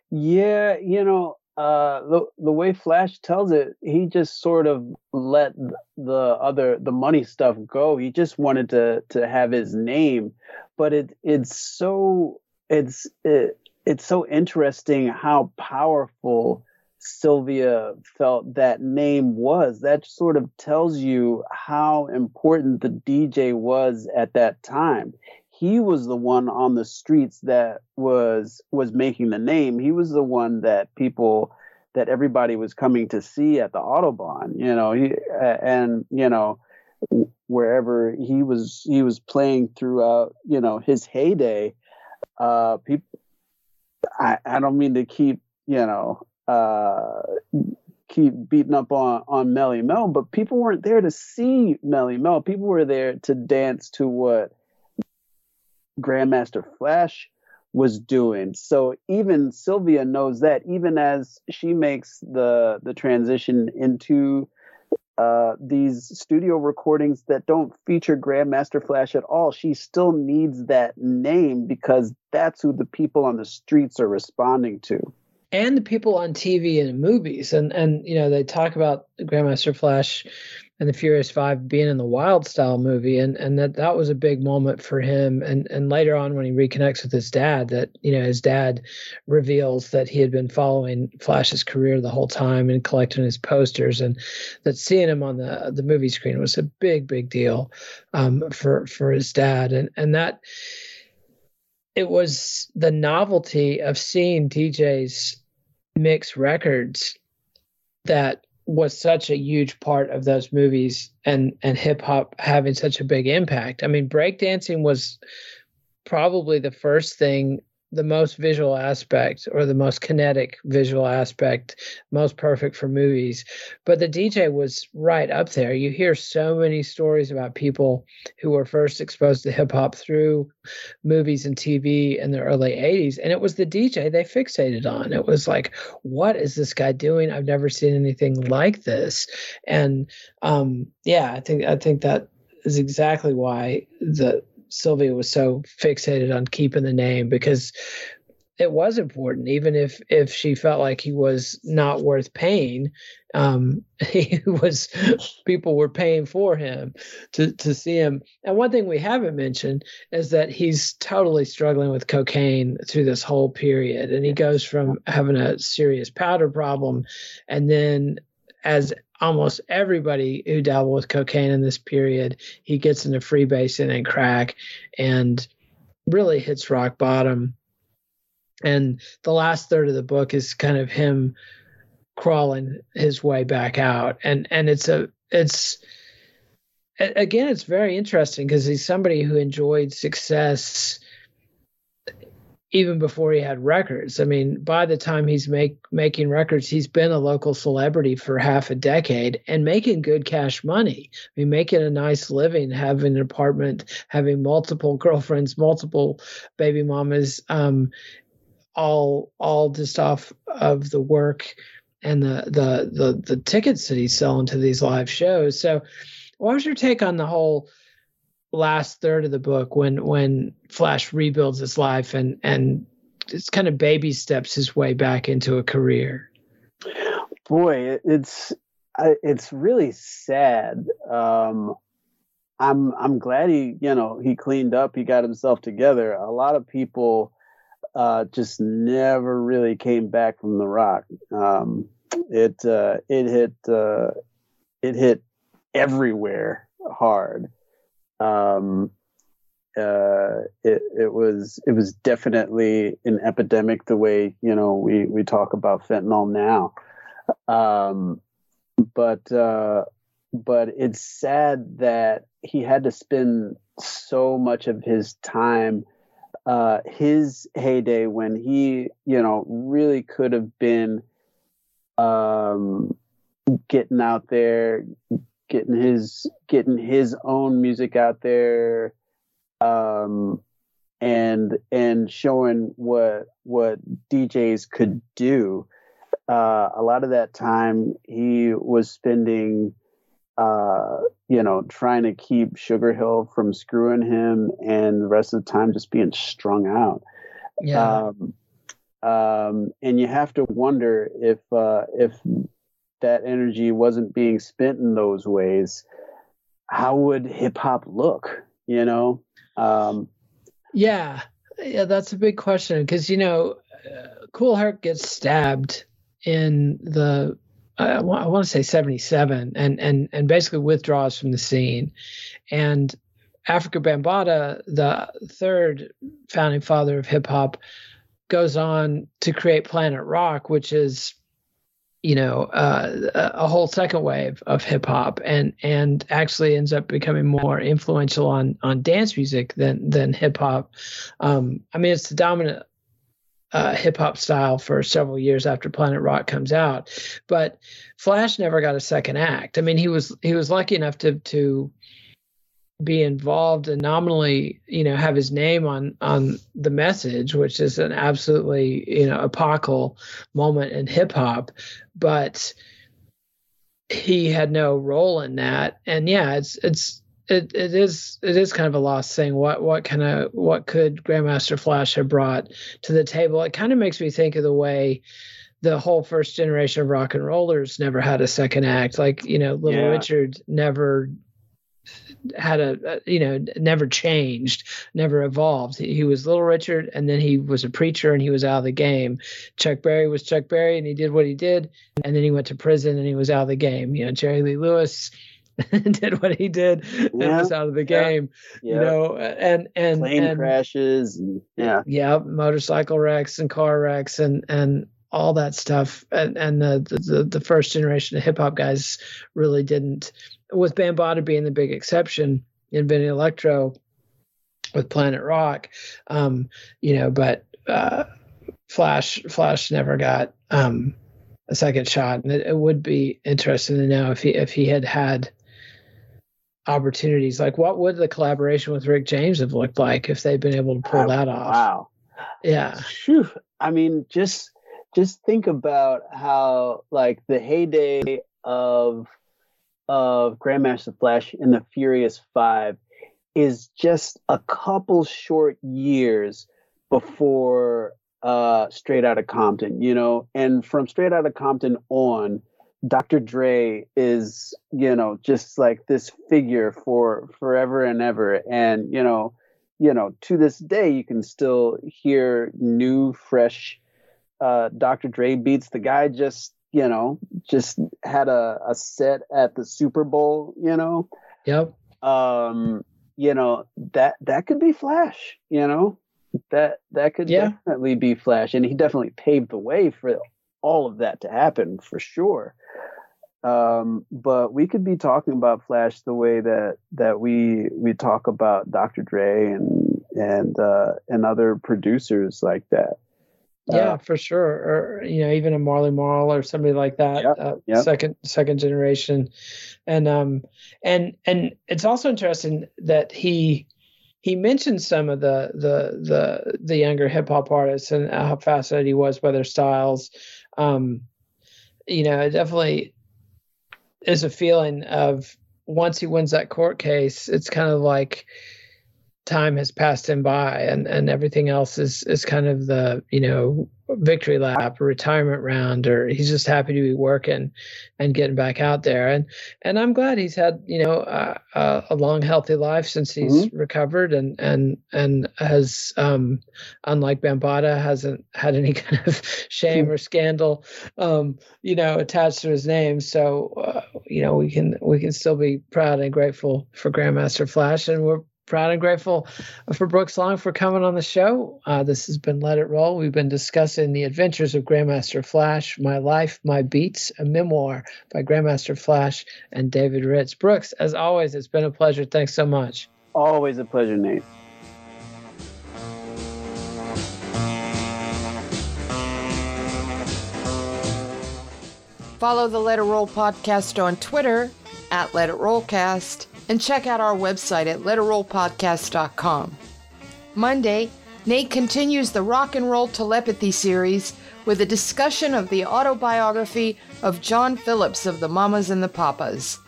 Yeah, you know, uh, the the way Flash tells it, he just sort of let the other the money stuff go. He just wanted to to have his name, but it it's so it's it, it's so interesting how powerful Sylvia felt that name was. That sort of tells you how important the DJ was at that time. He was the one on the streets that was was making the name. He was the one that people that everybody was coming to see at the Audubon, you know, he and you know wherever he was he was playing throughout, you know, his heyday. Uh people I, I don't mean to keep, you know, uh, keep beating up on on Melle Mel, but people weren't there to see Melle Mel. People were there to dance to what Grandmaster Flash was doing. So even Sylvia knows that, even as she makes the the transition into uh, these studio recordings that don't feature Grandmaster Flash at all, she still needs that name because that's who the people on the streets are responding to and the people on TV and movies. And and you know they talk about Grandmaster Flash and the Furious Five being in the wild style movie, and and that that was a big moment for him. And and later on when he reconnects with his dad, that you know his dad reveals that he had been following Flash's career the whole time and collecting his posters, and that seeing him on the the movie screen was a big big deal um, for for his dad, and and that it was the novelty of seeing DJs mix records that was such a huge part of those movies and and hip hop having such a big impact. I mean, breakdancing was probably the first thing the most visual aspect or the most kinetic visual aspect, most perfect for movies. But the DJ was right up there. You hear so many stories about people who were first exposed to hip hop through movies and TV in the early 80s. And it was the DJ they fixated on. It was like, what is this guy doing? I've never seen anything like this. And um, yeah, I think I think that is exactly why the Sylvia was so fixated on keeping the name because it was important, even if if she felt like he was not worth paying. Um, he was people were paying for him to to see him. And one thing we haven't mentioned is that he's totally struggling with cocaine through this whole period, and he goes from having a serious powder problem, and then as almost everybody who dabbled with cocaine in this period, he gets into freebasing and crack and really hits rock bottom. And the last third of the book is kind of him crawling his way back out. And and it's a it's again it's very interesting because he's somebody who enjoyed success even before he had records. I mean, by the time he's make making records, he's been a local celebrity for half a decade and making good cash money. I mean, making a nice living, having an apartment, having multiple girlfriends, multiple baby mamas, um, all all just off of the work and the the the the tickets that he's selling to these live shows. So, what was your take on the whole? Last third of the book when when Flash rebuilds his life and and it's kind of baby steps his way back into a career. Boy, it's it's really sad. Um, I'm I'm glad he you know he cleaned up, he got himself together. A lot of people uh, just never really came back from the rock. Um, it uh, it hit uh, it hit everywhere hard um, uh, it it was it was definitely an epidemic the way you know we we talk about fentanyl now, um, but uh, but it's sad that he had to spend so much of his time uh, his heyday when he you know really could have been um, getting out there getting his getting his own music out there um and and showing what what DJs could do. Uh a lot of that time he was spending uh you know trying to keep Sugar Hill from screwing him and the rest of the time just being strung out. Yeah. Um um and you have to wonder if uh if that energy wasn't being spent in those ways, how would hip hop look? You know? Um, yeah, yeah, that's a big question because you know Kool Herc gets stabbed in the I, I want to say 77 and and and basically withdraws from the scene and Afrika Bambaataa the third founding father of hip hop goes on to create Planet Rock which is you know uh, a whole second wave of hip hop and and actually ends up becoming more influential on on dance music than than hip hop um I mean it's the dominant uh, hip hop style for several years after Planet Rock comes out. But Flash never got a second act. I mean, he was he was lucky enough to to be involved and nominally, you know, have his name on on the message, which is an absolutely you know epochal moment in hip hop. But he had no role in that, and yeah, it's it's it, it is it is kind of a lost thing. What what kind of what could Grandmaster Flash have brought to the table? It kind of makes me think of the way the whole first generation of rock and rollers never had a second act. Like you know, Little Yeah. Richard never had a you know never changed never evolved. He, he was little richard and then he was a preacher and he was out of the game. Chuck berry was chuck berry and he did what he did and then he went to prison and he was out of the game. You know jerry lee lewis did what he did and Yeah, was out of the yeah, game you know and and Plane and, crashes. And, yeah. yeah motorcycle wrecks and car wrecks and and all that stuff. And and the the, the first generation of hip hop guys really didn't with Bambaataa being the big exception in Vinny Electro with Planet Rock um you know but uh Flash Flash never got um a second shot. And it, it would be interesting to know if he if he had had opportunities. Like what would the collaboration with Rick James have looked like if they'd been able to pull Ah, that off? Wow. yeah. Phew. I mean, just just think about how like the heyday of of Grandmaster Flash in the Furious Five is just a couple short years before uh Straight Outta Compton, you know, and from Straight Outta Compton on, Dr. Dre is, you know, just like this figure for forever and ever. And, you know, you know, to this day, you can still hear new, fresh uh, Dr. Dre beats. The guy just, you know, just had a, a set at the Super Bowl, you know. Yep. Um, you know, that that could be Flash, you know. That that could Yeah. definitely be Flash. And he definitely paved the way for all of that to happen for sure. Um, but we could be talking about Flash the way that that we we talk about Dr. Dre and and uh, and other producers like that. Yeah, Uh, for sure. Or you know, even a Marley Marl or somebody like that, Yep, uh, yep. second second generation, and um, and and it's also interesting that he he mentioned some of the the the the younger hip hop artists and how fascinated he was by their styles. Um, you know, it definitely is a feeling of once he wins that court case, it's kind of like time has passed him by and and everything else is is kind of the you know victory lap or retirement round or he's just happy to be working and getting back out there. And and i'm glad he's had you know uh, uh, a long healthy life since he's recovered and and and has um unlike Bambaataa hasn't had any kind of shame or scandal um you know attached to his name. So uh, you know we can we can still be proud and grateful for grandmaster flash and we're proud and grateful for Brooks Long for coming on the show. Uh, this has been Let It Roll. We've been discussing the adventures of Grandmaster Flash, My Life, My Beats, a memoir by Grandmaster Flash and David Ritz. Brooks, as always, it's been a pleasure. Thanks so much. Always a pleasure, Nate. Follow the Let It Roll podcast on Twitter at Let It Rollcast and check out our website at letitrollpodcast.com. Monday, Nate continues the Rock and Roll Telepathy series with a discussion of the autobiography of John Phillips of the Mamas and the Papas.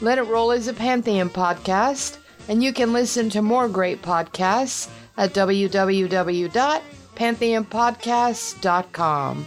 Let It Roll is a Pantheon podcast, and you can listen to more great podcasts at www.pantheonpodcasts.com.